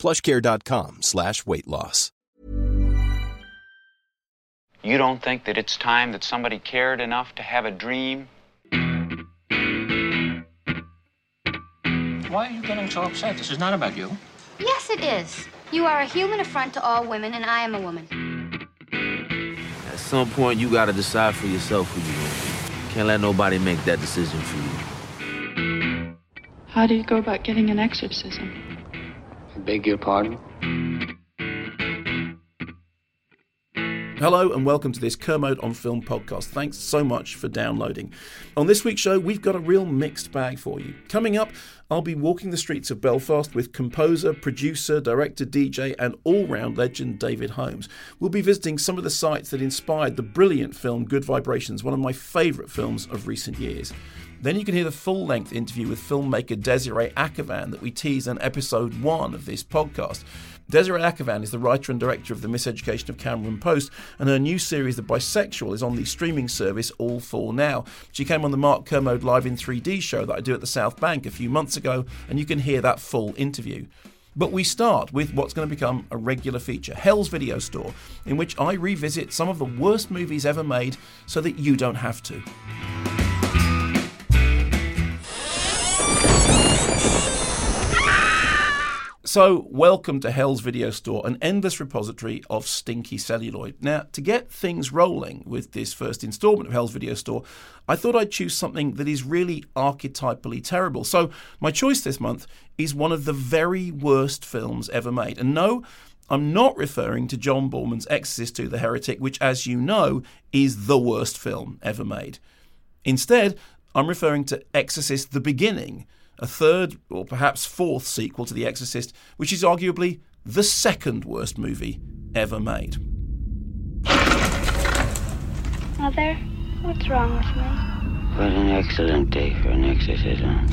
plushcare.com slash weight loss. You don't think that it's time that somebody cared enough to have a dream? Why are you getting so upset? This is not about you. Yes, it is. You are a human affront to all women, and I am a woman. At some point, you gotta decide for yourself who you're gonna be. Can't let nobody make that decision for you. How do you go about getting an exorcism? Beg your pardon? Hello and welcome to this Kermode on Film podcast. Thanks so much for downloading. On this week's show, we've got a real mixed bag for you. Coming up, I'll be walking the streets of Belfast with composer, producer, director, DJ, and all round legend David Holmes. We'll be visiting some of the sites that inspired the brilliant film Good Vibrations, one of my favourite films of recent years. Then you can hear the full length interview with filmmaker Desiree Akhavan that we tease in episode one of this podcast. Desiree Akhavan is the writer and director of The Miseducation of Cameron Post, and her new series, The Bisexual, is on the streaming service All 4 Now. She came on the Mark Kermode Live in 3D show that I do at the South Bank a few months ago, and you can hear that full interview. But we start with what's going to become a regular feature Hell's Video Store, in which I revisit some of the worst movies ever made so that you don't have to. So, welcome to Hell's Video Store, an endless repository of stinky celluloid. Now, to get things rolling with this first installment of Hell's Video Store, I thought I'd choose something that is really archetypally terrible. So, my choice this month is one of the very worst films ever made. And no, I'm not referring to John Boorman's Exorcist II The Heretic, which, as you know, is the worst film ever made. Instead, I'm referring to Exorcist The Beginning a third or perhaps fourth sequel to The Exorcist, which is arguably the second worst movie ever made. Mother, what's wrong with me? What an excellent day for an exorcism.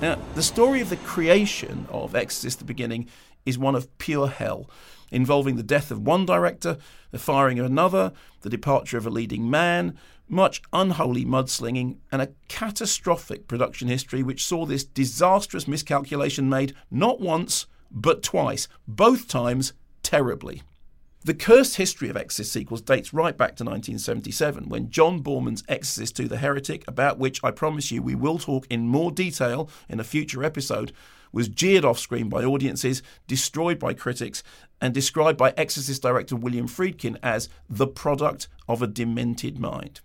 Now, the story of the creation of Exorcist the Beginning is one of pure hell, involving the death of one director, the firing of another, the departure of a leading man, much unholy mudslinging, and a catastrophic production history which saw this disastrous miscalculation made not once, but twice, both times terribly. The cursed history of Exorcist sequels dates right back to 1977 when John Boorman's Exorcist II The Heretic, about which I promise you we will talk in more detail in a future episode, was jeered off screen by audiences, destroyed by critics, and described by Exorcist director William Friedkin as the product of a demented mind.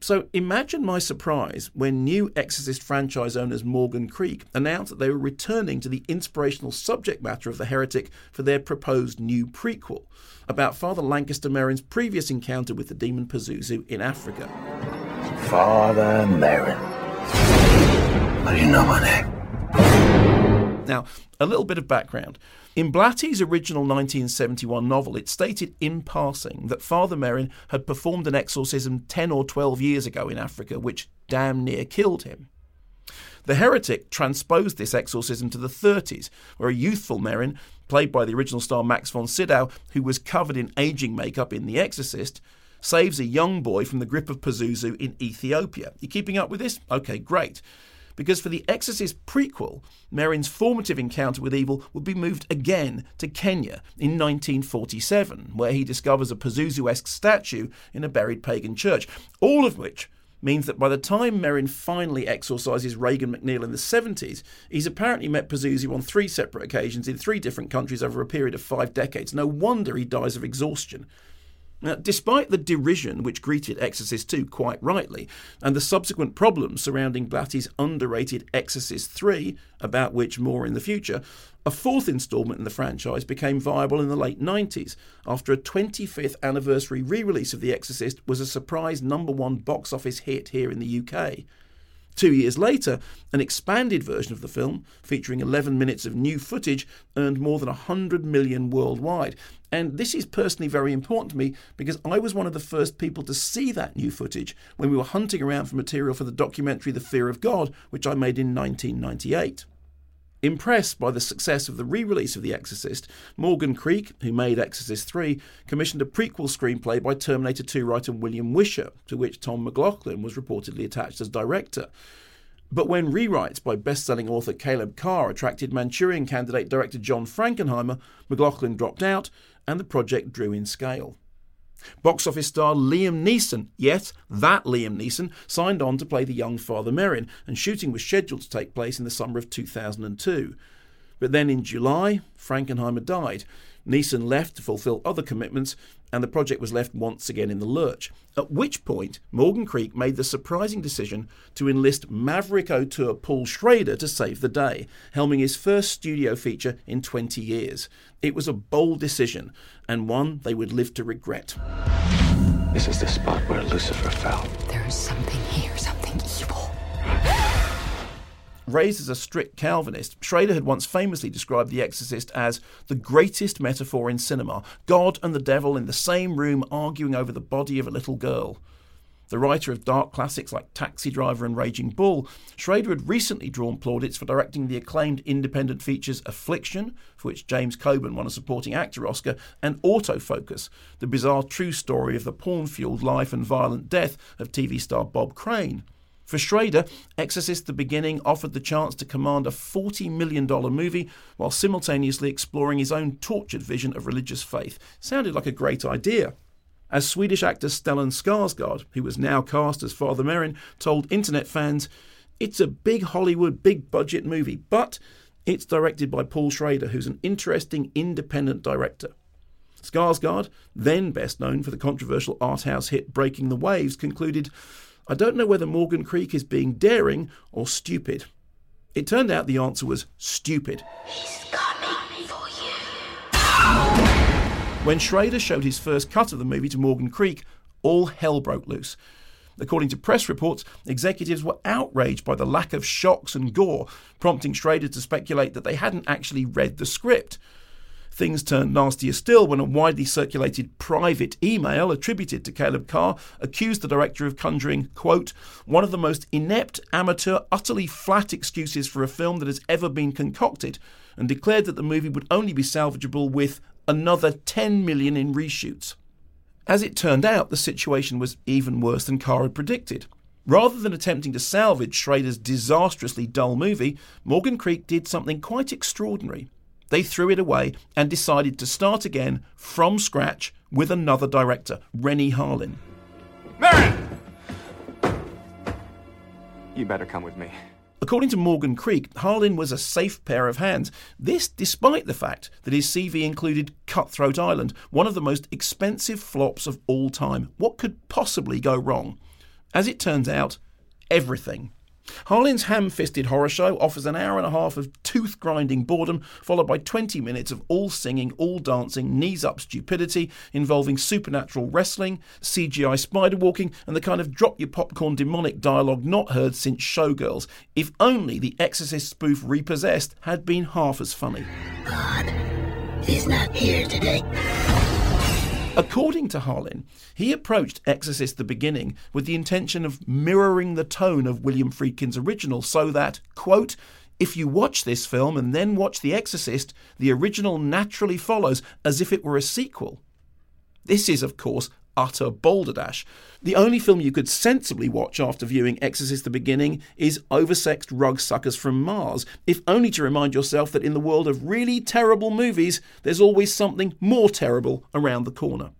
So imagine my surprise when new Exorcist franchise owners Morgan Creek announced that they were returning to the inspirational subject matter of The Heretic for their proposed new prequel about Father Lancaster Merrin's previous encounter with the demon Pazuzu in Africa. Father Merrin. How do you know my name? Now, a little bit of background. In Blatty's original 1971 novel, it stated in passing that Father Merrin had performed an exorcism 10 or 12 years ago in Africa, which damn near killed him. The Heretic transposed this exorcism to the 30s, where a youthful Merrin, played by the original star Max von Sydow, who was covered in aging makeup in The Exorcist, saves a young boy from the grip of Pazuzu in Ethiopia. You keeping up with this? Okay, great because for the Exorcist prequel, Merrin's formative encounter with evil would be moved again to Kenya in 1947, where he discovers a Pazuzu esque statue in a buried pagan church. All of which means that by the time Merrin finally exorcises Regan MacNeil in the 70s, he's apparently met Pazuzu on three separate occasions in three different countries over a period of five decades. No wonder he dies of exhaustion. Now, despite the derision which greeted Exorcist II quite rightly, and the subsequent problems surrounding Blatty's underrated Exorcist III, about which more in the future, a fourth instalment in the franchise became viable in the late 90s after a 25th anniversary re release of The Exorcist was a surprise number one box office hit here in the UK. Two years later, an expanded version of the film, featuring 11 minutes of new footage, earned more than 100 million worldwide. And this is personally very important to me because I was one of the first people to see that new footage when we were hunting around for material for the documentary The Fear of God, which I made in 1998. Impressed by the success of the re release of The Exorcist, Morgan Creek, who made Exorcist 3, commissioned a prequel screenplay by Terminator 2 writer William Wisher, to which Tom McLoughlin was reportedly attached as director. But when rewrites by best selling author Caleb Carr attracted Manchurian candidate director John Frankenheimer, McLoughlin dropped out and the project drew in scale. Box office star Liam Neeson, yes, that Liam Neeson, signed on to play the young Father Merrin, and shooting was scheduled to take place in the summer of 2002. But then in July, Frankenheimer died. Neeson left to fulfill other commitments, and the project was left once again in the lurch. At which point, Morgan Creek made the surprising decision to enlist maverick auteur Paul Schrader to save the day, helming his first studio feature in 20 years. It was a bold decision, and one they would live to regret. This is the spot where Lucifer fell. There is something here, something evil. Raised as a strict Calvinist, Schrader had once famously described The Exorcist as the greatest metaphor in cinema God and the devil in the same room arguing over the body of a little girl. The writer of dark classics like Taxi Driver and Raging Bull, Schrader had recently drawn plaudits for directing the acclaimed independent features Affliction, for which James Coburn won a supporting actor Oscar, and Autofocus, the bizarre true story of the porn fueled life and violent death of TV star Bob Crane. For Schrader, Exorcist the Beginning offered the chance to command a $40 million movie while simultaneously exploring his own tortured vision of religious faith. Sounded like a great idea. As Swedish actor Stellan Skarsgård, who was now cast as Father Merrin, told internet fans, it's a big Hollywood, big budget movie, but it's directed by Paul Schrader, who's an interesting independent director. Skarsgård, then best known for the controversial art house hit Breaking the Waves, concluded, I don't know whether Morgan Creek is being daring or stupid. It turned out the answer was stupid. He's coming for you. When Schrader showed his first cut of the movie to Morgan Creek, all hell broke loose. According to press reports, executives were outraged by the lack of shocks and gore, prompting Schrader to speculate that they hadn't actually read the script. Things turned nastier still when a widely circulated private email attributed to Caleb Carr accused the director of conjuring, quote, one of the most inept, amateur, utterly flat excuses for a film that has ever been concocted, and declared that the movie would only be salvageable with another 10 million in reshoots. As it turned out, the situation was even worse than Carr had predicted. Rather than attempting to salvage Schrader's disastrously dull movie, Morgan Creek did something quite extraordinary. They threw it away and decided to start again from scratch with another director, Renny Harlin. Merrin! You better come with me. According to Morgan Creek, Harlin was a safe pair of hands. This despite the fact that his CV included Cutthroat Island, one of the most expensive flops of all time. What could possibly go wrong? As it turns out, everything. Harlin's ham fisted horror show offers an hour and a half of tooth grinding boredom, followed by 20 minutes of all singing, all dancing, knees up stupidity involving supernatural wrestling, CGI spider walking, and the kind of drop your popcorn demonic dialogue not heard since Showgirls. If only the Exorcist spoof Repossessed had been half as funny. God is not here today. According to Harlin, he approached Exorcist the Beginning with the intention of mirroring the tone of William Friedkin's original so that, quote, if you watch this film and then watch The Exorcist, the original naturally follows as if it were a sequel. This is, of course, utter balderdash. The only film you could sensibly watch after viewing Exorcist the Beginning is Oversexed Rug Suckers from Mars, if only to remind yourself that in the world of really terrible movies, there's always something more terrible around the corner.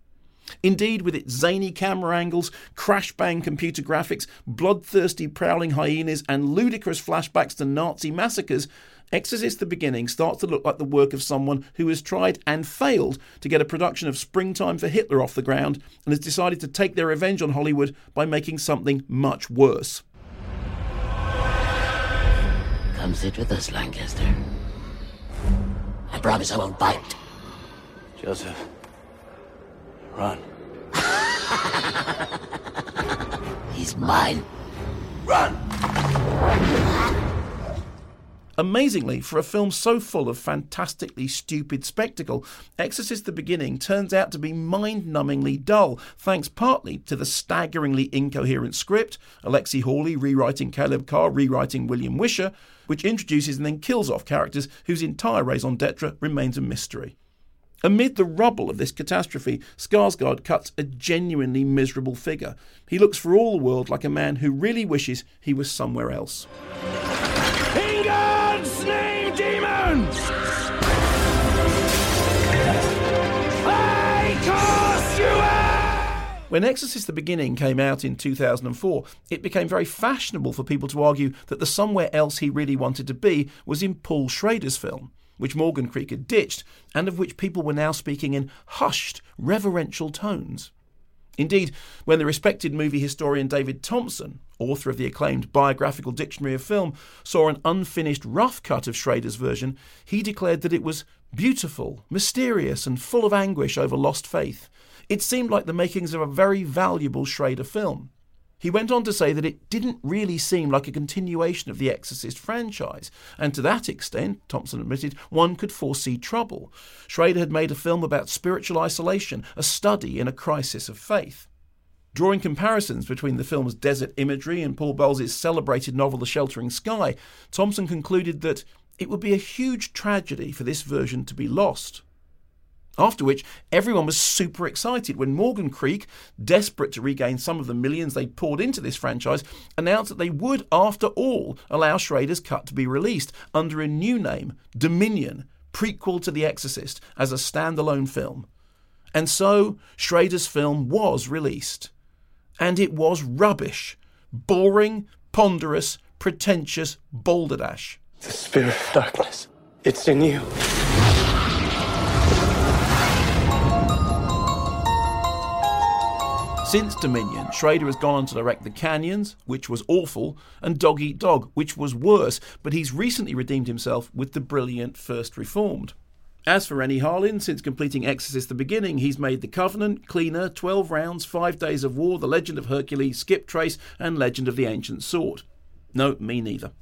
Indeed, with its zany camera angles, crash bang computer graphics, bloodthirsty prowling hyenas, and ludicrous flashbacks to Nazi massacres, Exorcist the Beginning starts to look like the work of someone who has tried and failed to get a production of Springtime for Hitler off the ground and has decided to take their revenge on Hollywood by making something much worse. Come sit with us, Lancaster. I promise I won't bite. Joseph, run. He's mine. Run! Amazingly, for a film so full of fantastically stupid spectacle, Exorcist the Beginning turns out to be mind numbingly dull, thanks partly to the staggeringly incoherent script, Alexi Hawley rewriting Caleb Carr, rewriting William Wisher, which introduces and then kills off characters whose entire raison d'etre remains a mystery. Amid the rubble of this catastrophe, Skarsgård cuts a genuinely miserable figure. He looks for all the world like a man who really wishes he was somewhere else. When Exorcist the Beginning came out in 2004, it became very fashionable for people to argue that the somewhere else he really wanted to be was in Paul Schrader's film which Morgan Creek had ditched, and of which people were now speaking in hushed, reverential tones. Indeed, when the respected movie historian David Thomson, author of the acclaimed Biographical Dictionary of Film, saw an unfinished rough cut of Schrader's version, he declared that it was beautiful, mysterious, and full of anguish over lost faith. It seemed like the makings of a very valuable Schrader film. He went on to say that it didn't really seem like a continuation of the Exorcist franchise, and to that extent, Thomson admitted, one could foresee trouble. Schrader had made a film about spiritual isolation, a study in a crisis of faith. Drawing comparisons between the film's desert imagery and Paul Bowles' celebrated novel The Sheltering Sky, Thomson concluded that it would be a huge tragedy for this version to be lost. After which, everyone was super excited when Morgan Creek, desperate to regain some of the millions they'd poured into this franchise, announced that they would, after all, allow Schrader's cut to be released under a new name, Dominion, prequel to The Exorcist, as a standalone film. And so, Schrader's film was released. And it was rubbish. Boring, ponderous, pretentious balderdash. The spirit of darkness. It's in you. Since Dominion, Schrader has gone on to direct The Canyons, which was awful, and Dog Eat Dog, which was worse, but he's recently redeemed himself with the brilliant First Reformed. As for Renny Harlin, since completing Exorcist the Beginning, he's made The Covenant, Cleaner, 12 Rounds, Five Days of War, The Legend of Hercules, Skip Trace, and Legend of the Ancient Sword. No, me neither.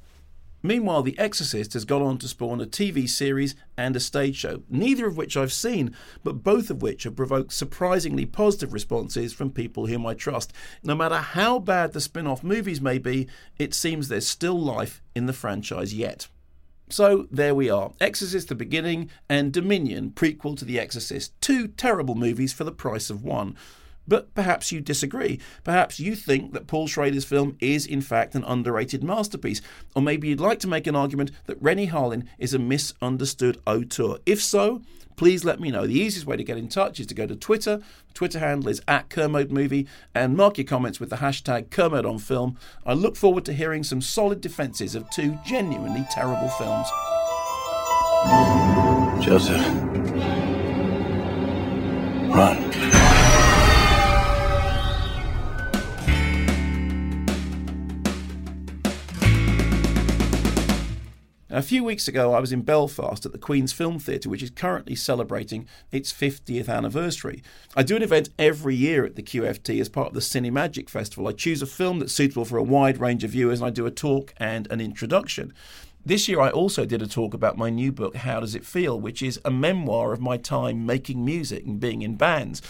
Meanwhile, The Exorcist has gone on to spawn a TV series and a stage show, neither of which I've seen, but both of which have provoked surprisingly positive responses from people whom I trust. No matter how bad the spin off movies may be, it seems there's still life in the franchise yet. So there we are Exorcist the Beginning and Dominion, prequel to The Exorcist. Two terrible movies for the price of one. But perhaps you disagree. Perhaps you think that Paul Schrader's film is, in fact, an underrated masterpiece. Or maybe you'd like to make an argument that Renny Harlin is a misunderstood auteur. If so, please let me know. The easiest way to get in touch is to go to Twitter. Twitter handle is at Kermode Movie and mark your comments with the hashtag Kermode on Film. I look forward to hearing some solid defences of two genuinely terrible films. Joseph. Run. A few weeks ago, I was in Belfast at the Queen's Film Theatre, which is currently celebrating its 50th anniversary. I do an event every year at the QFT as part of the Cinemagic Festival. I choose a film that's suitable for a wide range of viewers, and I do a talk and an introduction. This year, I also did a talk about my new book, How Does It Feel, which is a memoir of my time making music and being in bands.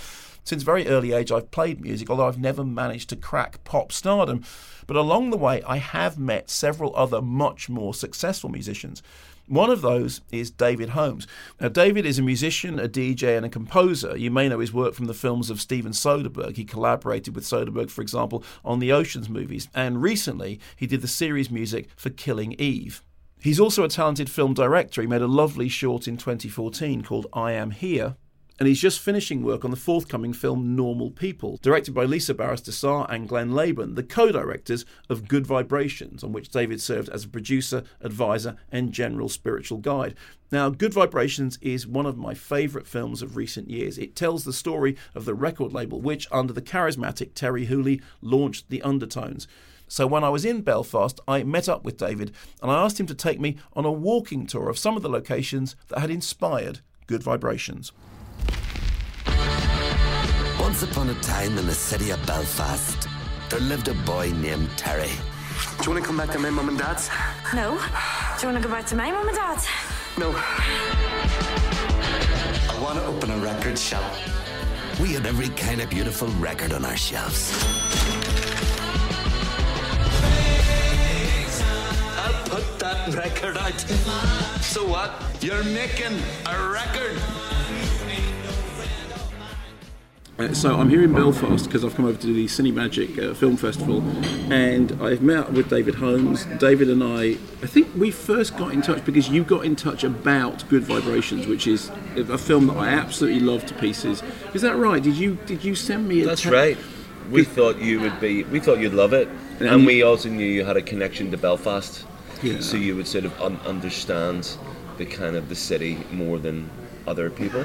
Since very early age, I've played music, although I've never managed to crack pop stardom. But along the way, I have met several other much more successful musicians. One of those is David Holmes. Now, David is a musician, a DJ, and a composer. You may know his work from the films of Steven Soderbergh. He collaborated with Soderbergh, for example, on the Oceans movies, and recently he did the series music for Killing Eve. He's also a talented film director. He made a lovely short in 2014 called I Am Here, and he's just finishing work on the forthcoming film Normal People, directed by Lisa Barros D'Sa and Glenn Leyburn, the co directors of Good Vibrations, on which David served as a producer, advisor, and general spiritual guide. Now, Good Vibrations is one of my favourite films of recent years. It tells the story of the record label which, under the charismatic Terri Hooley, launched the Undertones. So when I was in Belfast, I met up with David and I asked him to take me on a walking tour of some of the locations that had inspired Good Vibrations. Once upon a time in the city of Belfast, there lived a boy named Terri. Do you want to come back to my mum and dad's? No. Do you want to go back to my mum and dad's? No. I want to open a record shop. We had every kind of beautiful record on our shelves. I'll put that record out. So what? You're making a record. Uh, so I'm here in Belfast because I've come over to the Cinemagic uh, Film Festival, and I've met up with David Holmes. David and I, I think we first got in touch because you got in touch about Good Vibrations, which is a film that I absolutely love to pieces. Is that right? Did you did you send me? A That's right. We thought you would be. We thought you'd love it, And and, we also knew you had a connection to Belfast, Yeah. so you would sort of un- understand the kind of the city more than other people.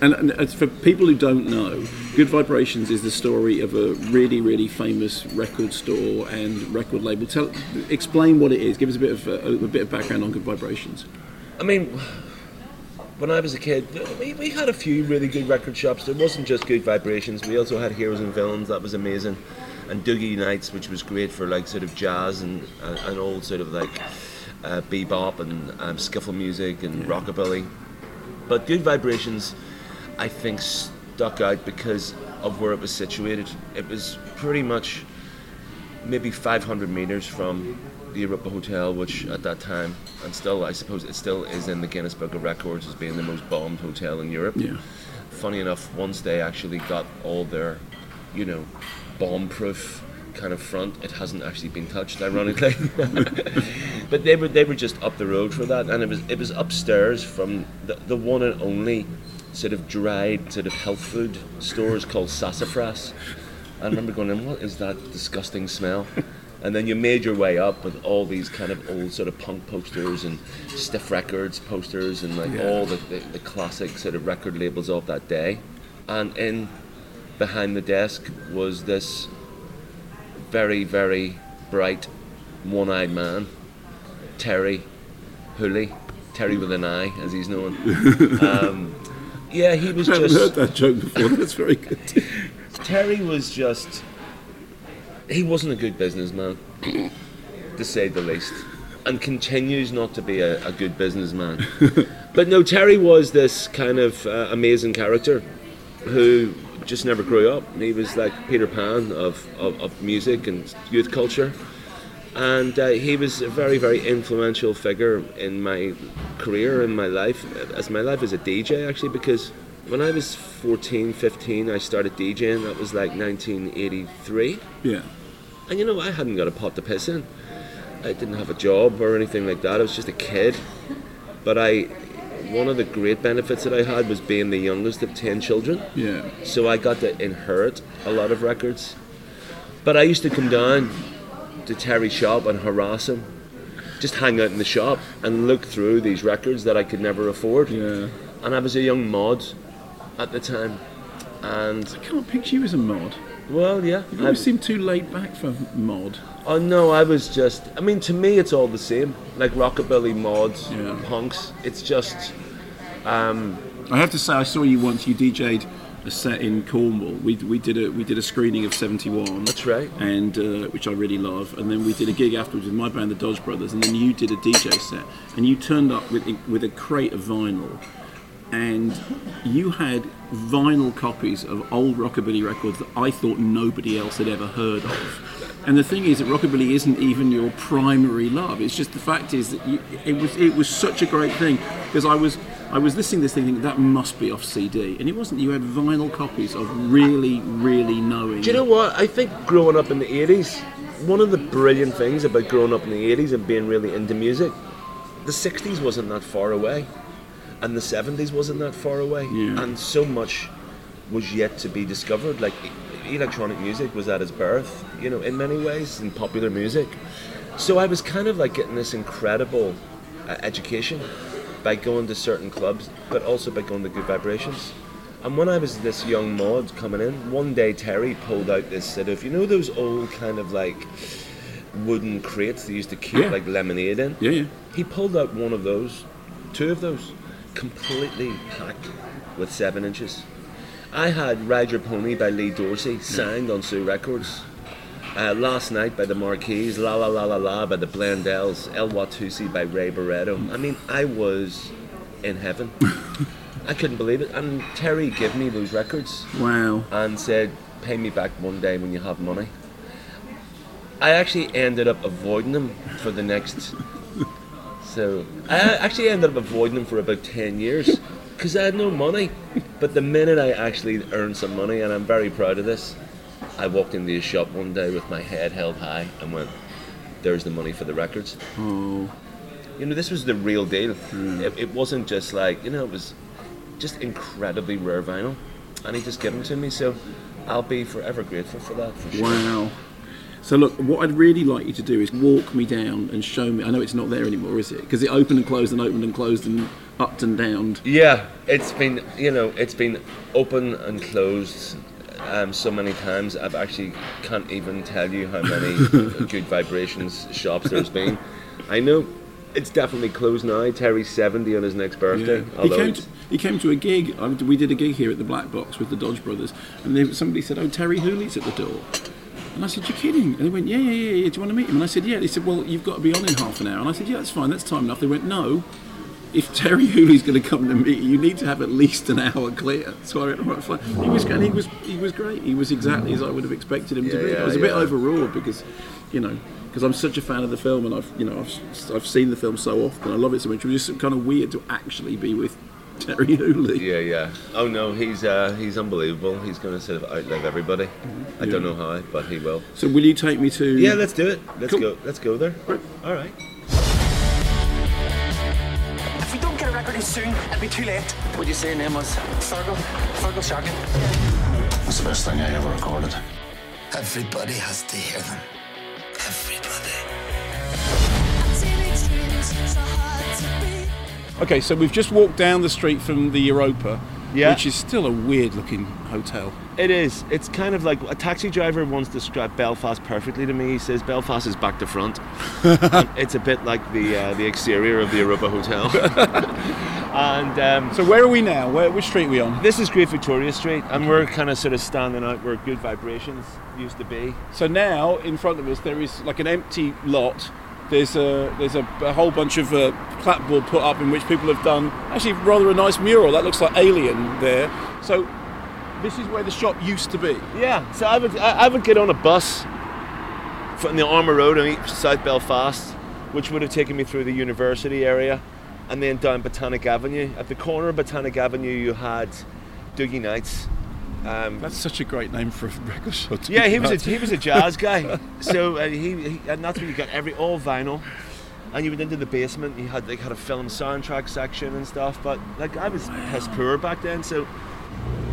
And, and for people who don't know, Good Vibrations is the story of a really, really famous record store and record label. Tell, explain what it is. Give us a bit of uh, a, bit of background on Good Vibrations. I mean, when I was a kid, we, we had a few really good record shops. There wasn't just Good Vibrations. We also had Heroes and Villains. That was amazing, and Dougie Knights, which was great for like sort of jazz and uh, and old sort of like uh, bebop and um, skiffle music and rockabilly. But Good Vibrations, I think, stuck out because of where it was situated. It was pretty much maybe 500 meters from the Europa Hotel, which at that time, and still, I suppose it still is in the Guinness Book of Records as being the most bombed hotel in Europe. Yeah. Funny enough, once they actually got all their, you know, bomb-proof kind of front, it hasn't actually been touched, ironically. but they were they were just up the road for that, and it was it was upstairs from the, the one and only sort of dried sort of health food stores called Sassafras. I remember going in, what is that disgusting smell? And then you made your way up with all these kind of old sort of punk posters and stiff records posters and like Yeah. all the, the, the classic sort of record labels of that day. And in behind the desk was this very, very bright, one eyed man, Terri Hooley. Terri with an eye, as he's known. Um, yeah, he was I haven't just. heard that joke before. That's very good. Terri was just. He wasn't a good businessman, to say the least, and continues not to be a, a good businessman. but no, Terri was this kind of uh, amazing character who just never grew up. He was like Peter Pan of, of, of music and youth culture. And uh, he was a very, very influential figure in my career, in my life, as my life as a DJ actually, because when I was 14, 15, I started DJing. That was like 1983. Yeah. And you know, I hadn't got a pot to piss in. I didn't have a job or anything like that. I was just a kid. But I, one of the great benefits that I had was being the youngest of 10 children. Yeah. So I got to inherit a lot of records. But I used to come down to Terri's shop and harass him. Just hang out in the shop and look through these records that I could never afford. Yeah. And I was a young mod at the time. And I can't picture you as a mod. Well, yeah. You always seem too laid back for mod. Oh no, I was just. I mean, to me, it's all the same. Like rockabilly mods, Yeah. punks. It's just. Um, I have to say, I saw you once. You DJ'd a set in Cornwall. We, we did a we did a screening of Seventy One. That's right. And uh, which I really love. And then we did a gig afterwards with my band, the Dodge Brothers. And then you did a DJ set. And you turned up with with a crate of vinyl. And you had vinyl copies of old rockabilly records that I thought nobody else had ever heard of. And the thing is that rockabilly isn't even your primary love. It's just the fact is that you, it was it was such a great thing because I was I was listening to this thing thinking that must be off CD, and it wasn't. You had vinyl copies of really really knowing. do you know what? I think growing up in the '80s, one of the brilliant things about growing up in the '80s and being really into music, the '60s wasn't that far away. and the 70s wasn't that far away, Yeah. and so much was yet to be discovered. Like electronic music was at its birth, you know, in many ways, in popular music. So I was kind of like getting this incredible uh, education by going to certain clubs, but also by going to Good Vibrations. And when I was this young mod coming in, one day Terri pulled out this sort of, you know, those old kind of like wooden crates they used to keep Yeah. like lemonade in. Yeah, yeah. He pulled out one of those, two of those, completely packed with seven inches. I had Ride Your Pony by Lee Dorsey signed on Sue Records. Uh, Last Night by the Mar-Keys, La La La La La by the Blendells, El Watusi by Ray Barretto. I mean, I was in heaven. I couldn't believe it. And Terri gave me those records Wow. and said, pay me back one day when you have money. I actually ended up avoiding them for the next. So I actually ended up avoiding them for about ten years because I had no money. But the minute I actually earned some money, and I'm very proud of this, I walked into his shop one day with my head held high and went, "There's the money for the records." Oh. You know, this was the real deal. Hmm. It, it wasn't just like you know, it was just incredibly rare vinyl, and he just gave them to me. So I'll be forever grateful for that. For sure. Wow. So look, what I'd really like you to do is walk me down and show me. I know it's not there anymore, is it? Because it opened and closed and opened and closed and upped and downed. Yeah, it's been you know it's been open and closed um, so many times. I've actually can't even tell you how many good vibrations shops there's been. I know it's definitely closed now. Terri's seventy on his next birthday. He came, to, he came to a gig. I, we did a gig here at the Black Box with the Dodge Brothers, and they, somebody said, "Oh, Terri Hooley's at the door." And I said, "You're kidding?" And they went, "Yeah, yeah, yeah, yeah. Do you want to meet him?" And I said, "Yeah." They said, "Well, you've got to be on in half an hour." And I said, "Yeah, that's fine. That's time enough." They went, "No." If Terri Hooley's going to come to me, you, you need to have at least an hour clear. So I went, right, fine. He was, and he was, he was great. He was exactly as I would have expected him to be. yeah, I was a bit yeah. overawed because, you know, because I'm such a fan of the film and I've, you know, I've, I've seen the film so often. I love it so much. It was just kind of weird to actually be with Terri Hooley. Yeah, yeah. Oh no, he's uh, he's unbelievable. He's going to sort of outlive everybody. I don't know how, but he will. So will you take me to? Yeah, let's do it. Let's Cool. go. Let's go there. All right. If we don't get a record in soon, it'll be too late. What'd you say your name was? Feargal. Feargal Sharkey. That's the best thing I ever recorded. Everybody has to hear them. Everybody. Okay, so we've just walked down the street from the Europa, Yeah. which is still a weird-looking hotel. It is. It's kind of like a taxi driver once described Belfast perfectly to me. He says Belfast is back to front. It's a bit like the uh, the exterior of the Europa Hotel. and um, So where are we now? Where, which street are we on? this is Great Victoria Street, and we're kind of sort of standing out where Good Vibrations used to be. So now in front of us there is like an empty lot. There's a there's a, a whole bunch of uh, clapboard put up in which people have done actually rather a nice mural. That looks like Alien there. So this is where the shop used to be. Yeah, so I would I, would get on a bus from the Ormeau Road in South Belfast, which would have taken me through the university area, and then down Botanic Avenue. At the corner of Botanic Avenue, you had Dougie Knights. Um, That's such a great name for a record shop. yeah, he was a, he was a jazz guy. So uh, he, he and that's where you got every all vinyl. And you went into the basement. You had like had a film soundtrack section and stuff. But like I was piss poor back then, so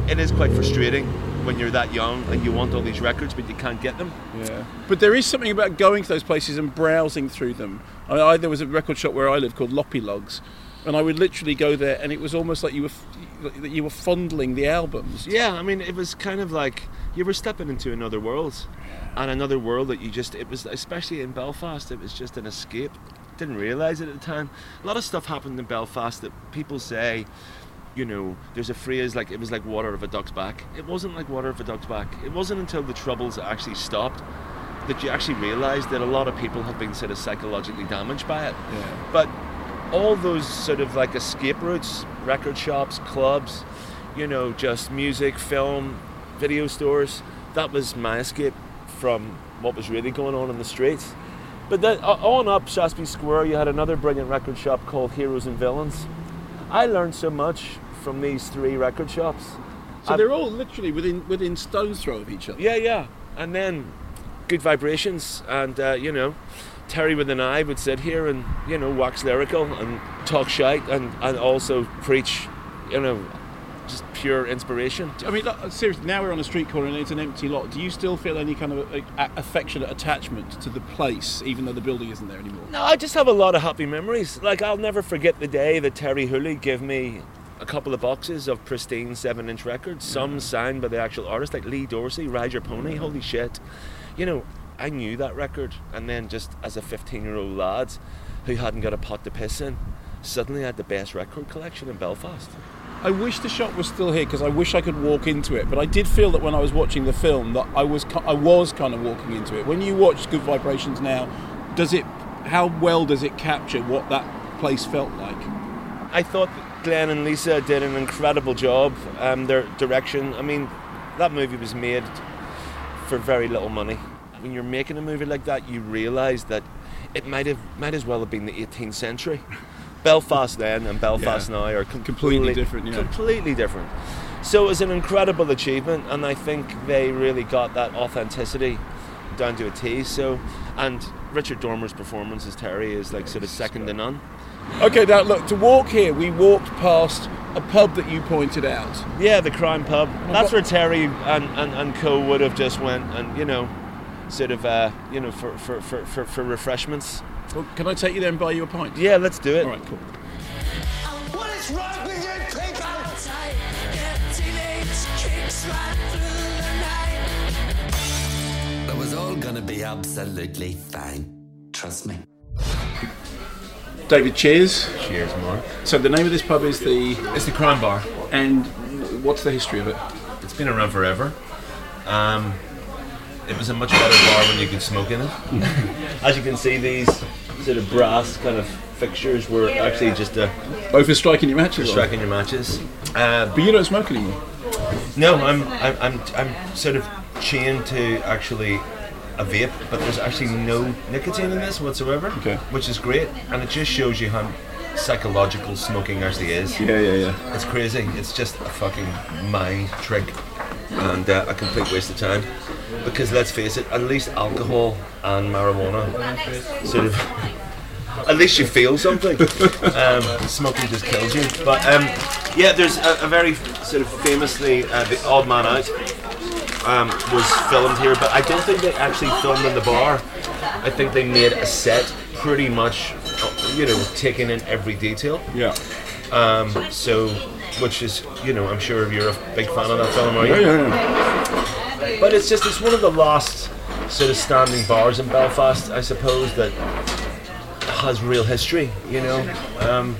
it is quite frustrating when you're that young and you want all these records but you can't get them. Yeah. But there is something about going to those places and browsing through them. I, I, there was a record shop where I lived called Loppy Logs, and I would literally go there, and it was almost like you were that you were fondling the albums. Yeah, I mean, it was kind of like you were stepping into another world, and another world that you just it was especially in Belfast, it was just an escape. Didn't realize it at the time. A lot of stuff happened in Belfast that people say. You know, there's a phrase like it was like water of a duck's back. It wasn't like water of a duck's back. It wasn't until the troubles actually stopped that you actually realised that a lot of people have been sort of psychologically damaged by it. Yeah. But all those sort of like escape routes, record shops, clubs, you know, just music, film, video stores, that was my escape from what was really going on in the streets. But then uh, on up Shaftesbury Square, you had another brilliant record shop called Heroes and Villains. I learned so much from these three record shops. So they're all literally within within stone's throw of each other. yeah, yeah. And then good vibrations, and uh, you know, Terri with an eye would sit here and you know wax lyrical and talk shite and, and also preach, you know, just pure inspiration. I mean, look, seriously, now we're on a street corner and it's an empty lot. Do you still feel any kind of a, a, affectionate attachment to the place, even though the building isn't there anymore? No, I just have a lot of happy memories. Like I'll never forget the day that Terri Hooley gave me a couple of boxes of pristine seven-inch records, some signed by the actual artist, like Lee Dorsey, Ride Your Pony. Holy shit! You know, I knew that record, and then just as a 15-year-old lad who hadn't got a pot to piss in, suddenly I had the best record collection in Belfast. I wish the shop was still here because I wish I could walk into it. But I did feel that when I was watching the film that I was I was kind of walking into it. When you watch Good Vibrations now, does it? How well does it capture what that place felt like? I thought Glenn and Lisa did an incredible job. Um, their direction. I mean, that movie was made for very little money. When you're making a movie like that, you realise that it might have might as well have been the 18th century. Belfast then and Belfast yeah. now are com- completely different. Yeah. Completely different. So it was an incredible achievement, and I think they really got that authenticity down to a T. So, and Richard Dormer's performance as Terri is like sort of second to none. Okay, now look to walk here. We walked past a pub that you pointed out. Yeah, the Crown Pub. That's where Terri and, and, and co would have just went and you know, sort of uh, you know for, for, for, for, for refreshments. Well, can I take you there and buy you a pint? Yeah, let's do it. All right, cool. What is wrong with you people? It was all gonna be absolutely fine. Trust me. David, cheers. Cheers, Mark. So the name of this pub is the It's the Crown Bar. and what's the history of it? It's been around forever. Um, it was a much better bar when you could smoke in it. As you can see, these sort of brass kind of fixtures were actually just a Oh, for striking your matches. for striking your matches. Uh, But you don't smoke anymore. no, I'm, I'm, I'm, I'm sort of chained to actually a vape, but there's actually no nicotine in this whatsoever, Okay. which is great, and it just shows you how psychological smoking actually is. Yeah, yeah, yeah. It's crazy. It's just a fucking mind trick and uh, a complete waste of time. Because let's face it, at least alcohol and marijuana sort of. At least you feel something. Um, smoking just kills you. But um, yeah, there's a, a very sort of famously uh, the Odd Man Out um, was filmed here, but I don't think they actually filmed in the bar. I think they made a set pretty much, uh, you know, taking in every detail. Yeah. Um, so, which is, you know, I'm sure you're a big fan of that film, are you? Yeah, yeah, yeah. But it's just, it's one of the last sort of standing bars in Belfast, I suppose, that has real history, you know. Um,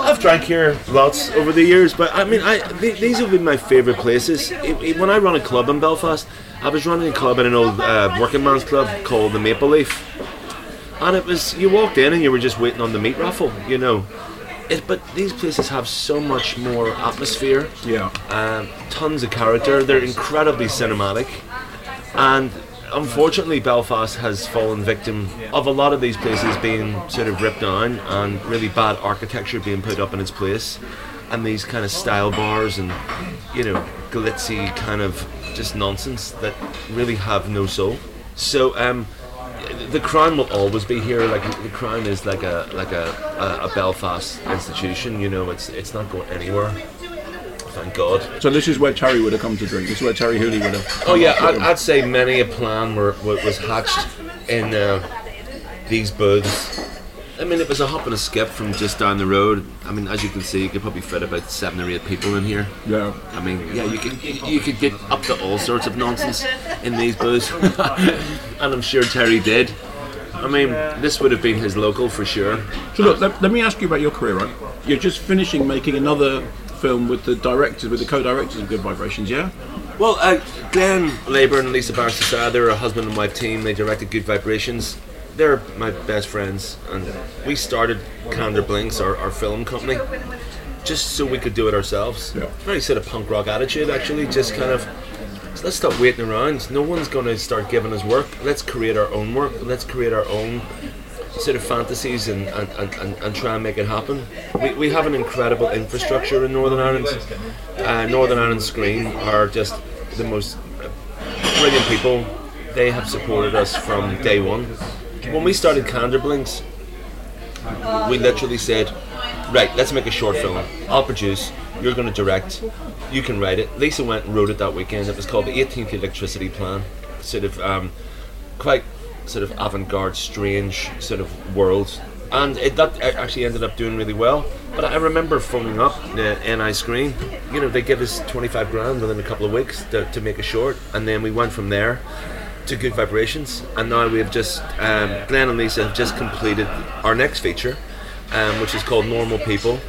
I've drank here lots over the years, but I mean, I th- these have been my favourite places. It- it- when I run a club in Belfast, I was running a club in an old uh, working man's club called the Maple Leaf, and it was you walked in and you were just waiting on the meat raffle, you know. It, but these places have so much more atmosphere. Yeah. Um, tons of character. They're incredibly cinematic, and unfortunately, Belfast has fallen victim of a lot of these places being sort of ripped down and really bad architecture being put up in its place, and these kind of style bars and you know glitzy kind of just nonsense that really have no soul. So um, the crown will always be here. Like the crown is like a like a, a, a Belfast institution. You know, it's it's not going anywhere. Thank God. So this is where Terri would have come to drink. This is where Terri Hooley would have. Oh yeah, I'd, I'd say many a plan were, wa- was hatched in uh, these booths. I mean, it was a hop and a skip from just down the road. I mean, as you can see, you could probably fit about seven or eight people in here. Yeah. I mean, yeah, you could you, you could get up to all sorts of nonsense in these booths, and I'm sure Terri did. I mean, this would have been his local for sure. So look, let, let me ask you about your career. Right, you're just finishing making another film with the directors, with the co-directors of Good Vibrations. Yeah. Well, uh, Glenn Leyburn and Lisa Barros D'Sa, they're a husband and wife team. They directed Good Vibrations. They're my best friends, and we started Canderblinks, our, our film company, just so we could do it ourselves. Yeah. Very sort of punk rock attitude, actually. Just kind of so let's stop waiting around. No one's going to start giving us work. Let's create our own work. Let's create our own sort of fantasies and, and, and, and, try and make it happen. We, we have an incredible infrastructure in Northern Ireland. Uh, Northern Ireland Screen are just the most brilliant people. They have supported us from day one. when we started Canderblinks, we literally said, right, let's make a short film. I'll produce. You're going to direct. You can write it. Lisa went and wrote it that weekend. It was called the 18th Electricity Plan. Sort of um, quite sort of avant-garde, strange sort of world. And it, that actually ended up doing really well. But I remember phoning up the NI Screen. You know, they give us 25 grand within a couple of weeks to, to make a short. And then we went from there to Good Vibrations. And now we have just, um, Glenn and Lisa have just completed our next feature, um, which is called Normal People,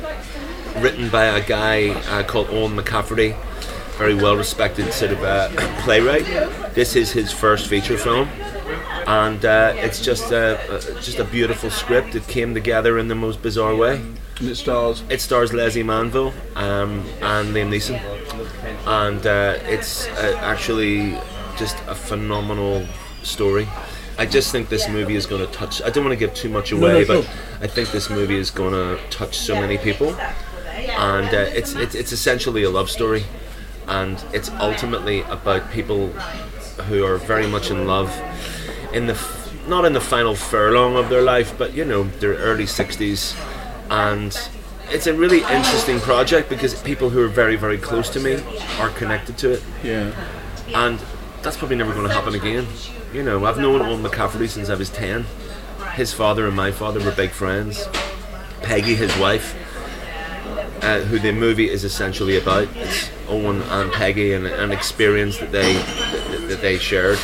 written by a guy uh, called Owen McCafferty, very well respected sort of uh, playwright. This is his first feature film. And uh, it's just a, just a beautiful script. It came together in the most bizarre way. And it stars. It stars Lesley Manville um, and Liam Neeson, and uh, it's uh, actually just a phenomenal story. I just think this movie is going to touch. I don't want to give too much away, No, no, but sure. I think this movie is going to touch so many people, and uh, it's, it's it's essentially a love story, and it's ultimately about people who are very much in love in the f- not in the final furlong of their life, but you know their early sixties, and it's a really interesting project because people who are very very close to me are connected to it. Yeah. And that's probably never going to happen again. You know, I've known Owen McCafferty since I was 10. His father and my father were big friends. Peggy, his wife, uh, who the movie is essentially about, it's Owen and Peggy and an experience that they that, that they shared.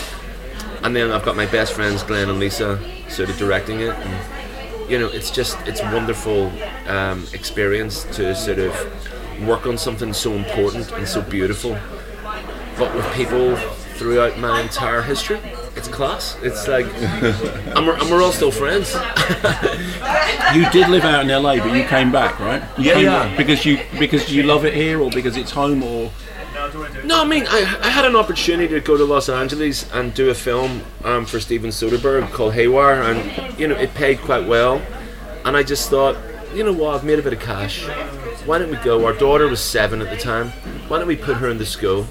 And then I've got my best friends Glenn and Lisa sort of directing it. And, you know, it's just it's wonderful um, experience to sort of work on something so important and so beautiful but with people throughout my entire history. It's class. It's like, and we're, and we're all still friends. You did live out in LA, but you came back, right? You Yeah, yeah. back because you because you love it here, or because it's home, or No, I mean, I, I had an opportunity to go to Los Angeles and do a film um, for Steven Soderbergh called Haywire, and you know, it paid quite well. And I just thought, you know what, I've made a bit of cash. Why don't we go? Our daughter was seven at the time. Why don't we put her in the school?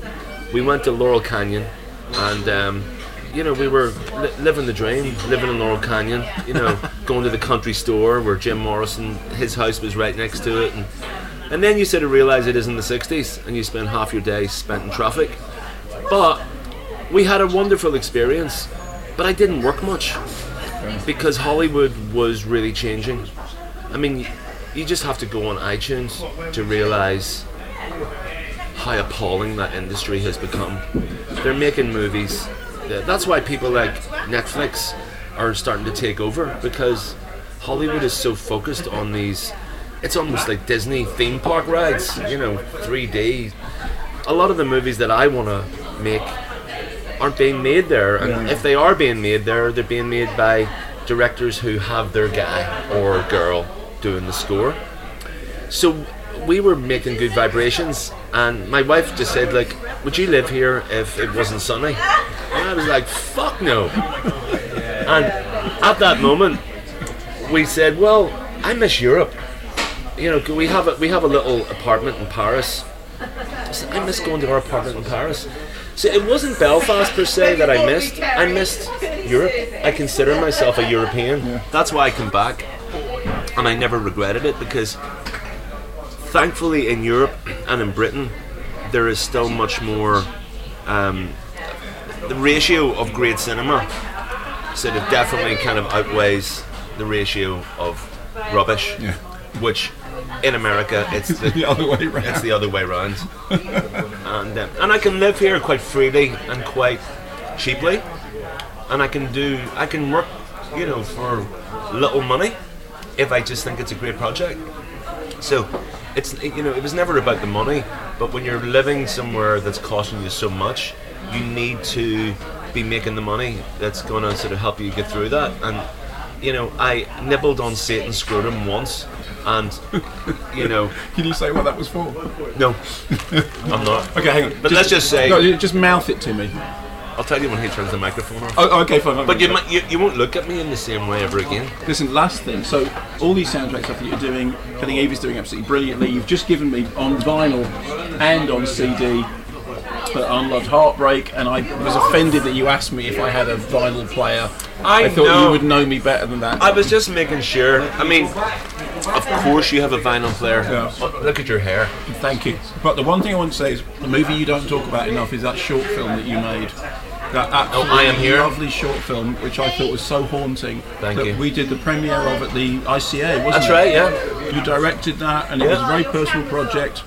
We went to Laurel Canyon, and um, you know, we were li- living the dream, living in Laurel Canyon. You know, going to the country store where Jim Morrison, his house was right next to it, and and then you sort of realise it is in the 60s and you spend half your day spent in traffic. But we had a wonderful experience, but I didn't work much because Hollywood was really changing. I mean, you just have to go on iTunes to realise how appalling that industry has become. They're making movies. That's why people like Netflix are starting to take over because Hollywood is so focused on these. It's almost like Disney theme park rides, you know, 3D. A lot of the movies that I want to make aren't being made there, and Yeah. if they are being made there, they're being made by directors who have their guy or girl doing the score. So we were making good vibrations, and my wife just said, like, would you live here if it wasn't sunny? And I was like, fuck no. And at that moment, we said, well, I miss Europe. You know, we have a, we have a little apartment in Paris. I said, I miss going to our apartment in Paris. So it wasn't Belfast per se that I missed. I missed Europe. I consider myself a European. That's why I come back, and I never regretted it because thankfully in Europe and in Britain there is still much more um, the ratio of great cinema sort of definitely kind of outweighs the ratio of rubbish which in America it's the, The other way round. it's the other way round and, um, and I can live here quite freely and quite cheaply and I can do I can work you know for little money if I just think it's a great project so it's you know it was never about the money, but when you're living somewhere that's costing you so much, you need to be making the money that's going to sort of help you get through that. And you know, I nibbled on Satan's scrotum once, and you know, Can you say what that was for? no, I'm not. Okay, hang on. But let's just say, No, you just mouth it to me. I'll tell you when he turns the microphone off. Oh, okay, fine. fine, But you, fine. might, you you won't look at me in the same way ever again. Listen, last thing. So, all these soundtrack stuff that you're doing, I think Evie's doing absolutely brilliantly. You've just given me on vinyl and on CD but Unloved Heartbreak, and I was offended that you asked me if I had a vinyl player. I thought know. you would know me better than that. I was just making sure. I mean, of course you have a vinyl player. Oh, Look at your hair. Thank you. But the one thing I want to say is the movie you don't talk about enough is that short film that you made. That absolutely Oh, I Am Here? lovely short film, which I thought was so haunting. Thank that you. We did the premiere of at the ICA, wasn't That's it? right, yeah. You directed that, and it was a very personal project.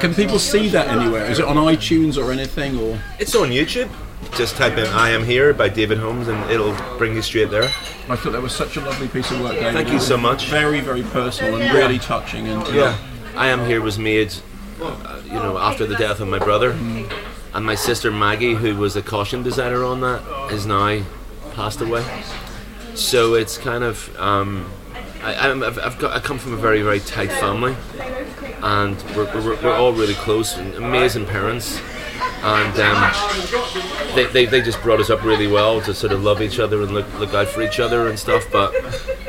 Can people see that anywhere? Is it on iTunes or anything? Or It's on YouTube. Just type in "I Am Here" by David Holmes, and it'll bring you straight there. I thought that was such a lovely piece of work, David. Thank you so much. Very, very personal and really touching. And you Yeah, know, I Am Here was made, uh, you know, after the death of my brother, and my sister Maggie, who was a costume designer on that, is now passed away. So it's kind of, um, I, I'm- I've, I've got, I come from a very, very tight family, and we're, we're, we're all really close, and amazing parents. And um, they, they, they just brought us up really well to sort of love each other and look, look out for each other and stuff. But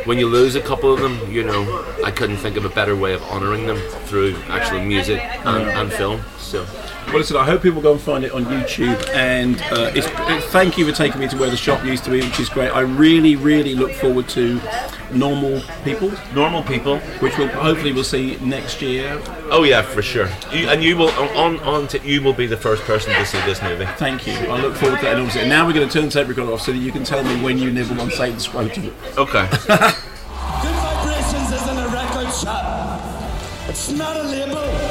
when you lose a couple of them, you know, I couldn't think of a better way of honouring them through actually music and, and film. So. Well, listen, I hope people go and find it on YouTube. And uh, it's, it, thank you for taking me to where the shop used to be, which is great. I really, really look forward to Normal People, Normal people. which we'll hopefully we'll see next year. Oh yeah, for sure. You, and you will on on to, you will be the first person to see this movie. Thank you. I look forward to that enormously. And now we're going to turn the tape recorder off so that you can tell me when you nibbled on Satan's scrotum. Okay. Good Vibrations isn't a record shop. It's not a label.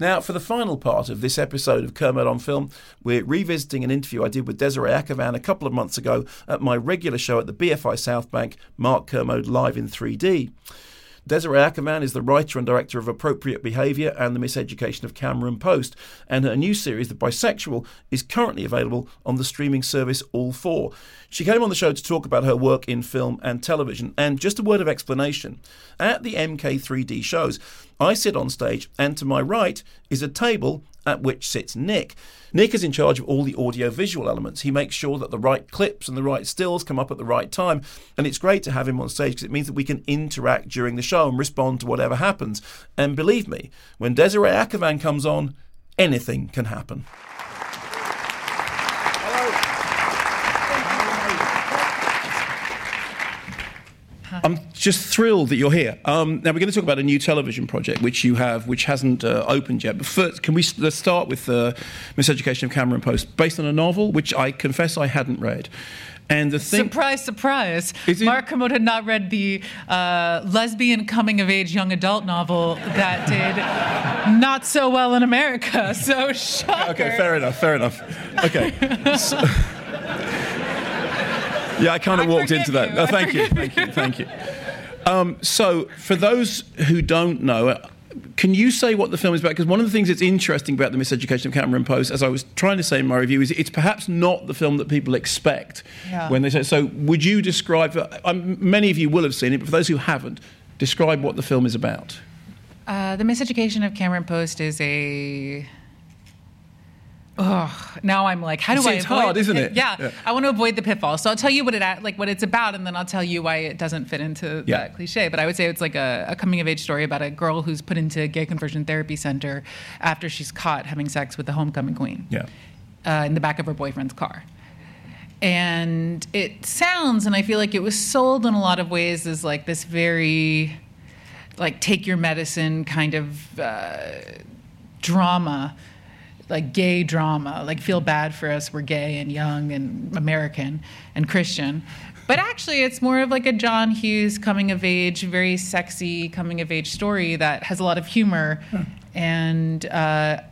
Now, for the final part of this episode of Kermode on Film, we're revisiting an interview I did with Desiree Akhavan a couple of months ago at my regular show at the BFI South Bank, Mark Kermode Live in 3D. Desiree Akhavan is the writer and director of Appropriate Behaviour and The Miseducation of Cameron Post, and her new series, The Bisexual, is currently available on the streaming service All 4. She came on the show to talk about her work in film and television, and just a word of explanation. At the MK3D shows, I sit on stage, and to my right is a table at which sits Nick. Nick is in charge of all the audio visual elements. He makes sure that the right clips and the right stills come up at the right time. And it's great to have him on stage because it means that we can interact during the show and respond to whatever happens. And believe me, when Desiree Akhavan comes on, anything can happen. I'm just thrilled that you're here. Um, now we're going to talk about a new television project which you have, which hasn't uh, opened yet. But first, can we let's start with the uh, Miseducation of Cameron Post, based on a novel which I confess I hadn't read. And the thing, surprise, surprise, Mark Kermode had not read the uh, lesbian coming of age young adult novel that did not so well in America. So shocker. okay, fair enough, fair enough. Okay. So- yeah, I kind of walked into that. thank you, thank you, thank you. Um, so, for those who don't know, uh, can you say what the film is about? Because one of the things that's interesting about the Miseducation of Cameron Post, as I was trying to say in my review, is it's perhaps not the film that people expect Yeah. when they say. So, would you describe? Um, many of you will have seen it, but for those who haven't, describe what the film is about. Uh, the Miseducation of Cameron Post is a Ugh, now I'm like, how do See, I it's hard, isn't it? Yeah, Yeah. I want to avoid the pitfall. So I'll tell you what it like what it's about, and then I'll tell you why it doesn't fit into Yeah. that cliche. But I would say it's like a, a coming of age story about a girl who's put into a gay conversion therapy center after she's caught having sex with the homecoming queen Yeah. uh, in the back of her boyfriend's car. And it sounds, and I feel like it was sold in a lot of ways as like this very, like take your medicine kind of uh, drama, like gay drama, like feel bad for us, we're gay and young and American and Christian. But actually, it's more of like a John Hughes coming of age, very sexy coming of age story that has a lot of humor. And uh,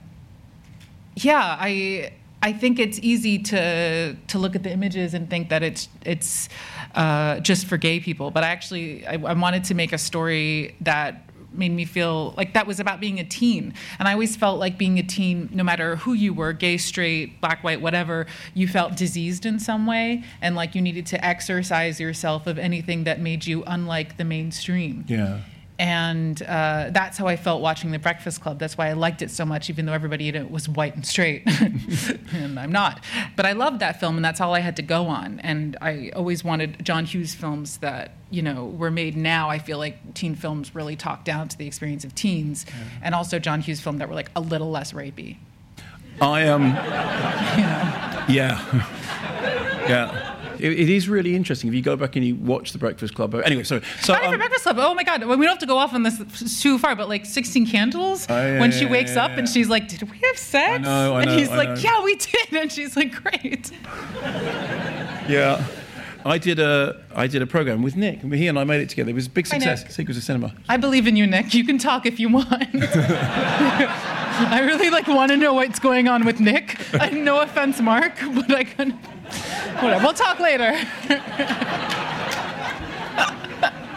yeah, I I think it's easy to to look at the images and think that it's it's uh, just for gay people. But I actually, I, I wanted to make a story that made me feel like that was about being a teen. And I always felt like being a teen, no matter who you were, gay, straight, black, white, whatever, you felt diseased in some way, and like you needed to exercise yourself of anything that made you unlike the mainstream. Yeah. And uh, that's how I felt watching The Breakfast Club. That's why I liked it so much, even though everybody in it was white and straight. and I'm not. But I loved that film, and that's all I had to go on. And I always wanted John Hughes films that, you know, were made now. I feel like teen films really talk down to the experience of teens. And also John Hughes films that were like a little less rapey. I am. Um, Yeah. yeah. It, it is really interesting if you go back and you watch The Breakfast Club. Anyway, sorry. So, Not even um, Breakfast Club. Oh my God. Well, we don't have to go off on this too far, but like 16 Candles, Oh, yeah, when she yeah, wakes yeah, up and she's like, Did we have sex? I know, I and he's I like, know. Yeah, we did. And she's like, Great. yeah. I did a I did a program with Nick. and He and I made it together. It was a big success. Nick. Secrets of Cinema. I believe in you, Nick. You can talk if you want. I really like want to know what's going on with Nick. I, no offense, Mark, but I couldn't. Whatever. We'll talk later.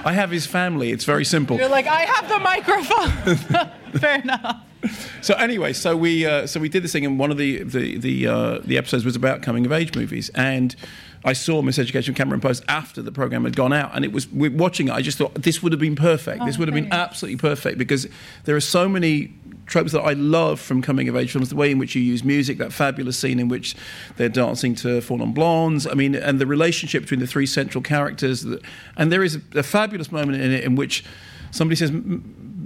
I have his family. It's very simple. You're like, I have the microphone. Fair enough. So anyway, so we uh, so we did this thing, and one of the the the, uh, the episodes was about coming of age movies, and I saw Miseducation Cameron Post after the program had gone out, and it was watching it. I just thought this would have been perfect. Oh, this Oh, would have been absolutely perfect because there are so many tropes that I love from coming of age films. The way in which you use music, that fabulous scene in which they're dancing to Four Non Blondes. I mean, and the relationship between the three central characters. that- And there is a, a fabulous moment in it in which somebody says.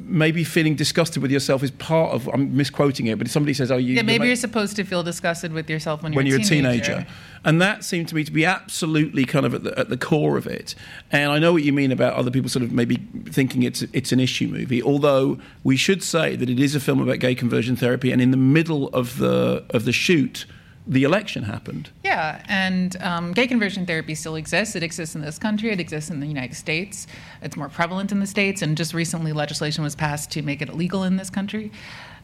"M- Maybe feeling disgusted with yourself is part of. I'm misquoting it, but somebody says, "Oh, you." Yeah, maybe ma- you're supposed to feel disgusted with yourself when you're, when you're a teenager. teenager. And that seemed to me to be absolutely kind of at the, at the core of it. And I know what you mean about other people sort of maybe thinking it's it's an issue movie. Although we should say that it is a film about gay conversion therapy. And in the middle of the of the shoot, the election happened. Yeah, and um, gay conversion therapy still exists. It exists in this country. It exists in the United States. It's more prevalent in the states, and just recently, legislation was passed to make it illegal in this country,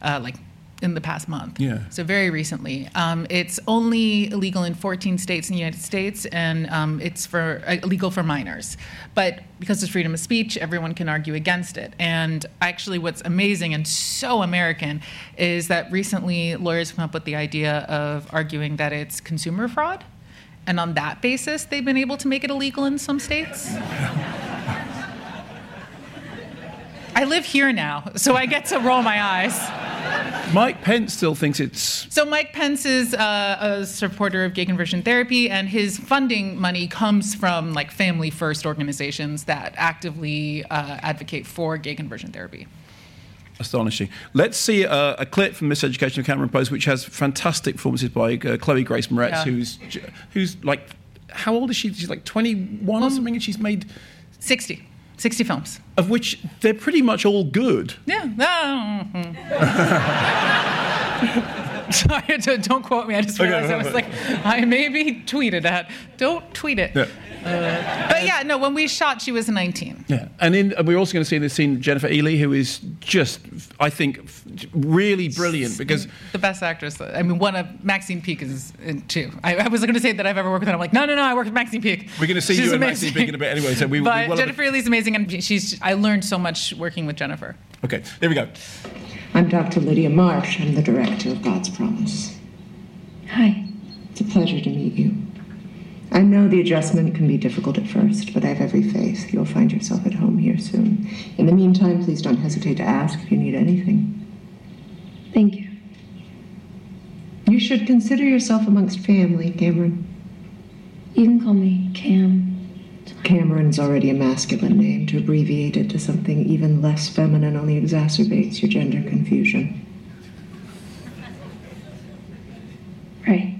uh, like in the past month. Yeah. So very recently, um, it's only illegal in 14 states in the United States, and um, it's for uh, illegal for minors. But because it's freedom of speech, everyone can argue against it. And actually, what's amazing and so American is that recently lawyers come up with the idea of arguing that it's consumer fraud, and on that basis, they've been able to make it illegal in some states. I live here now, so I get to roll my eyes. Mike Pence still thinks it's So Mike Pence is uh, a supporter of gay conversion therapy, and his funding money comes from like family first organizations that actively uh, advocate for gay conversion therapy. astonishing. Let's see uh, a clip from Miseducation of Cameron Post, which has fantastic performances by uh, Chloe Grace Moretz, Yeah. who's who's like, how old is she? She's like 21 or something, and she's made 60. 60 films. Of which they're pretty much all good. Yeah. Sorry, don't don't quote me. I just Okay, realized I was like, I maybe tweeted at. Don't tweet it. Yeah. Uh, but yeah, no. When we shot, she was 19. Yeah, and in and we're also going to see in this scene Jennifer Ehle, who is just, I think, really brilliant because The best actress. I mean, one of Maxine Peake is in two. I, I was going to say that I've ever worked with her. I'm like, no, no, no. I worked with Maxine Peake. we're going to see She's you and. Maxine Peake in a bit anyway. So we, we But will have a- Jennifer Ehle's amazing, and she's. I learned so much working with Jennifer. Okay, there we go. I'm Dr. Lydia Marsh. I'm the director of God's Promise. Hi. It's a pleasure to meet you. I know the adjustment can be difficult at first, but I have every faith you'll find yourself at home here soon. In the meantime, please don't hesitate to ask if you need anything. Thank you. You should consider yourself amongst family, Cameron. You can call me Cam. Cameron's already a masculine name. To abbreviate it to something even less feminine only exacerbates your gender confusion. Right.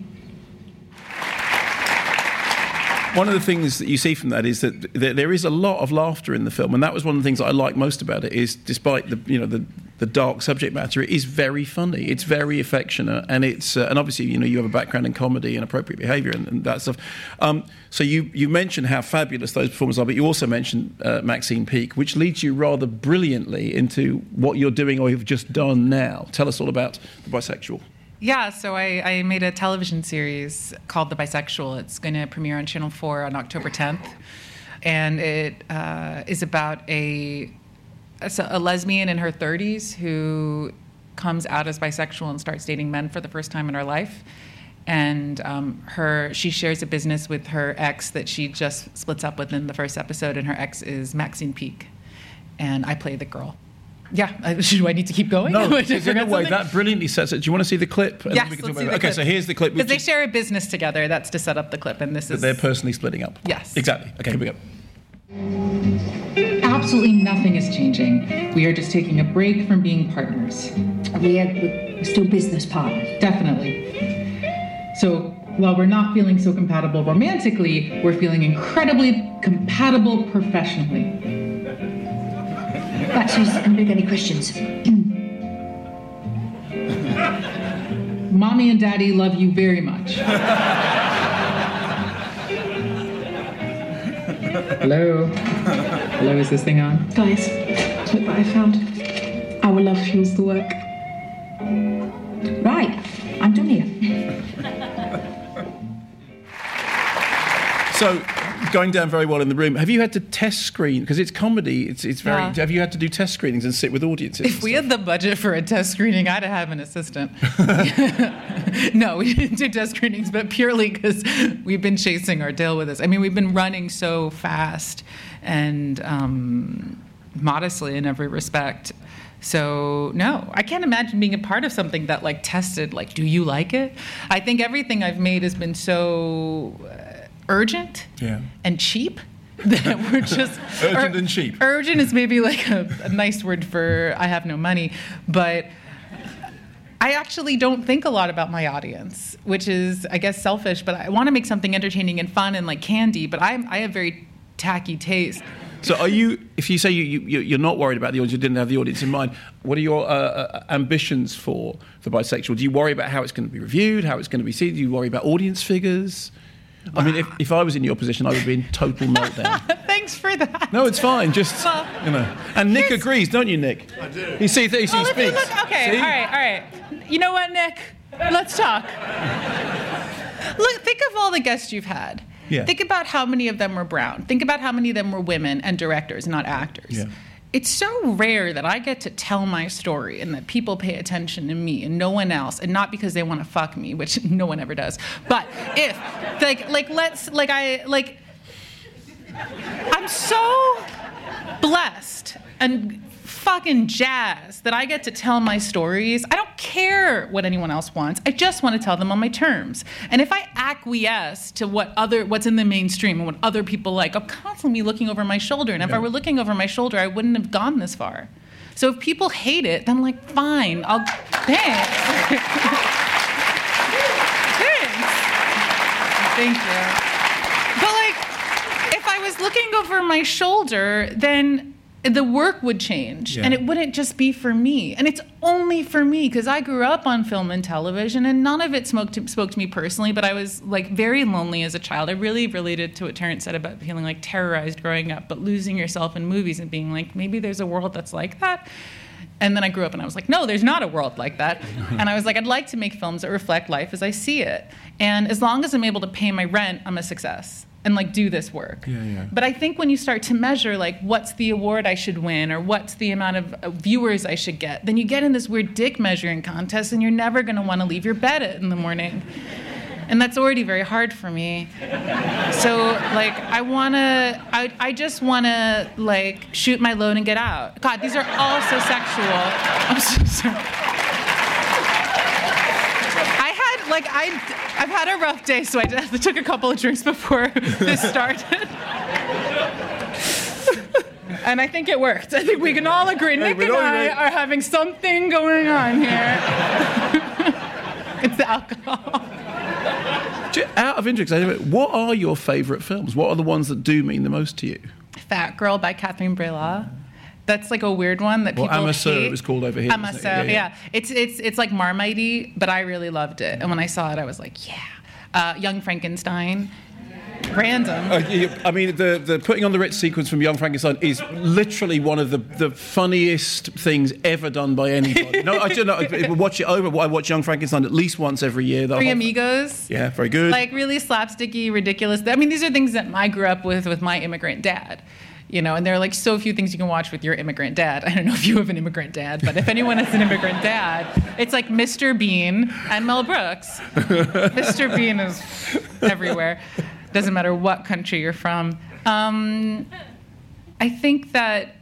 One of the things that you see from that is that th- there is a lot of laughter in the film, and that was one of the things that I like most about it. Is despite the you know the, the dark subject matter, it is very funny. It's very affectionate, and it's uh, and obviously you know you have a background in comedy and appropriate behaviour and, and that stuff. Um, so you you mentioned how fabulous those performances are, but you also mentioned uh, Maxine Peake, which leads you rather brilliantly into what you're doing or you've just done now. Tell us all about the bisexual. Yeah, so I, I made a television series called The Bisexual. It's going to premiere on Channel 4 on October 10th. And it uh, is about a, a lesbian in her 30s who comes out as bisexual and starts dating men for the first time in her life. And um, her, she shares a business with her ex that she just splits up with in the first episode, and her ex is Maxine Peake, and I play the girl. Yeah, uh, do I need to keep going? No, Did I in a way that brilliantly sets it. Do you want to see the clip? And then Yes, we can let's talk see about the it? Okay, clip. so here's the clip. Because they is, share a business together. That's to set up the clip, and this that is they're personally splitting up. Yes. Exactly. Okay, here we go. Absolutely nothing is changing. We are just taking a break from being partners. We are we're still business partners. Definitely. So while we're not feeling so compatible romantically, we're feeling incredibly compatible professionally. Right, so can big any questions? Mommy and Daddy love you very much. Hello? Hello, is this thing on? Guys, look what I found. Our love fuels the work. Right, I'm done here. So, going down very well in the room. Have you had to test screen because it's comedy? It's it's very. Yeah. Have you had to do test screenings and sit with audiences? If we had the budget for a test screening, I'd have an assistant. no, we didn't do test screenings, but purely because we've been chasing our tail with this. I mean, we've been running so fast and um, modestly in every respect. So no, I can't imagine being a part of something that like tested like, do you like it? I think everything I've made has been so uh, urgent Yeah. and cheap that we're just Urgent and cheap. Urgent is maybe like a, a nice word for I have no money, but I actually don't think a lot about my audience, which is I guess selfish. But I want to make something entertaining and fun and like candy. But I I have very tacky taste. So, are you? If you say you, you you're not worried about the audience, you didn't have the audience in mind. What are your uh, uh, ambitions for the bisexual? Do you worry about how it's going to be reviewed, how it's going to be seen? Do you worry about audience figures? I mean, if, if I was in your position, I would be in total meltdown. Thanks for that. No, it's fine. Just Well, you know. And Nick agrees, don't you, Nick? I do. He sees he, Well, he you speaks. look, okay, See? all right, all right. You know what, Nick? Let's talk. Look, think of all the guests you've had. Yeah. Think about how many of them were brown. Think about how many of them were women and directors, not actors. Yeah. It's so rare that I get to tell my story and that people pay attention to me and no one else, and not because they want to fuck me, which no one ever does. But if, like, like let's, like I, like, I'm so blessed and fucking jazzed that I get to tell my stories. I don't care what anyone else wants. I just want to tell them on my terms. And if I acquiesce to what other what's in the mainstream and what other people like, I'm constantly looking over my shoulder. And if I were looking over my shoulder, I wouldn't have gone this far. So if people hate it, then like fine, I'll thanks. thanks. Thank you. But like, if I was looking over my shoulder, then the work would change Yeah. and it wouldn't just be for me. And it's only for me because I grew up on film and television and none of it spoke to, spoke to me personally, but I was like very lonely as a child. I really related to what Terrence said about feeling like terrorized growing up, but losing yourself in movies and being like, maybe there's a world that's like that. And then I grew up and I was like, no, there's not a world like that. and I was like, I'd like to make films that reflect life as I see it. And as long as I'm able to pay my rent, I'm a success and like do this work. Yeah, yeah. But I think when you start to measure like what's the award I should win or what's the amount of uh, viewers I should get, then you get in this weird dick measuring contest and you're never going to want to leave your bed in the morning. And that's already very hard for me. So like I want to I, I just want to like shoot my load and get out. God, these are all so sexual. I'm so sorry. Like I, I've had a rough day, so I took a couple of drinks before this started. and I think it worked. I think we can all agree. Nick and I are having something going on here. it's the alcohol. Out of interest, what are your favourite films? What are the ones that do mean the most to you? Fat Girl by Catherine Breillat. That's like a weird one that Well, people À ma sœur hate. it was called over here. Wasn't it? yeah, It's it's it's like Marmitey, but I really loved it. And when I saw it, I was like, yeah. Uh, Young Frankenstein, random. Uh, I mean, the, the putting on the Ritz sequence from Young Frankenstein is literally one of the, the funniest things ever done by anybody. no, I don't know. I watch it over. I watch Young Frankenstein at least once every year. Three whole- Amigos. Yeah, very good. Like really slapsticky, ridiculous. I mean, these are things that I grew up with with my immigrant dad. You know, and there are like so few things you can watch with your immigrant dad. I don't know if you have an immigrant dad, but if anyone has an immigrant dad, it's like Mr. Bean and Mel Brooks. Mr. Bean is everywhere. Doesn't matter what country you're from. Um, I think that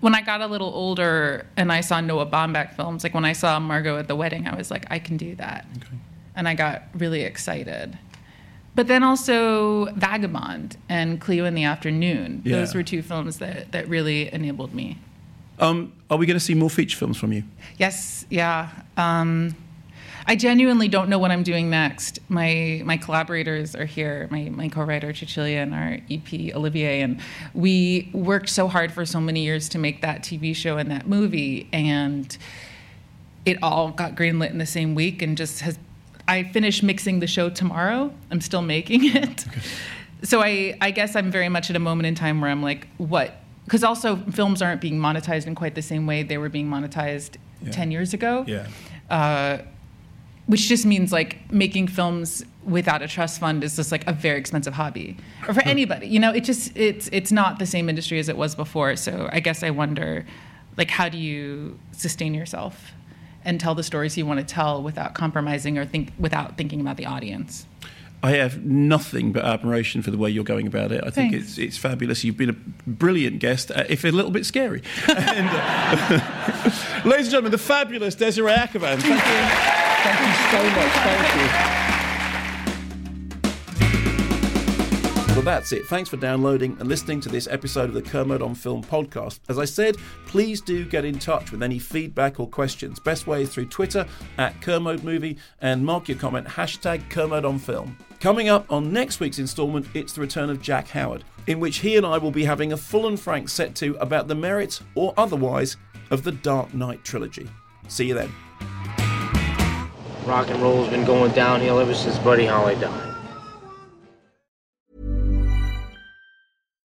when I got a little older and I saw Noah Baumbach films, like when I saw Margot at the wedding, I was like, I can do that. And I got really excited. But then also Vagabond and Cleo in the Afternoon. Yeah. Those were two films that, that really enabled me. Um, are we going to see more feature films from you? Yes, yeah. Um, I genuinely don't know what I'm doing next. My my collaborators are here. My my co-writer Cecilia and our EP Olivier, and we worked so hard for so many years to make that TV show and that movie, and it all got greenlit in the same week, and just has. I finish mixing the show tomorrow. I'm still making it. So I I guess I'm very much at a moment in time where I'm like, what? Because also films aren't being monetized in quite the same way they were being monetized Yeah. ten years ago Yeah. uh, which just means like making films without a trust fund is just like a very expensive hobby or for anybody you know it just it's it's not the same industry as it was before so i guess i wonder like how do you sustain yourself and tell the stories you want to tell without compromising or think without thinking about the audience I have nothing but admiration for the way you're going about it. I think Thanks. it's it's fabulous. You've been a brilliant guest, uh, if a little bit scary. and, uh, ladies and gentlemen, the fabulous Desiree Akhavan. Thank you. Thank you so much. Thank you. Well, that's it. Thanks for downloading and listening to this episode of the Kermode on Film podcast. As I said, please do get in touch with any feedback or questions. Best way is through Twitter at Kermode Movie and mark your comment hashtag Kermode on Film. Coming up on next week's instalment, it's the return of Jack Howard, in which he and I will be having a full and frank set to about the merits or otherwise of the Dark Knight trilogy. See you then. Rock and roll's been going downhill ever since Buddy Holly died.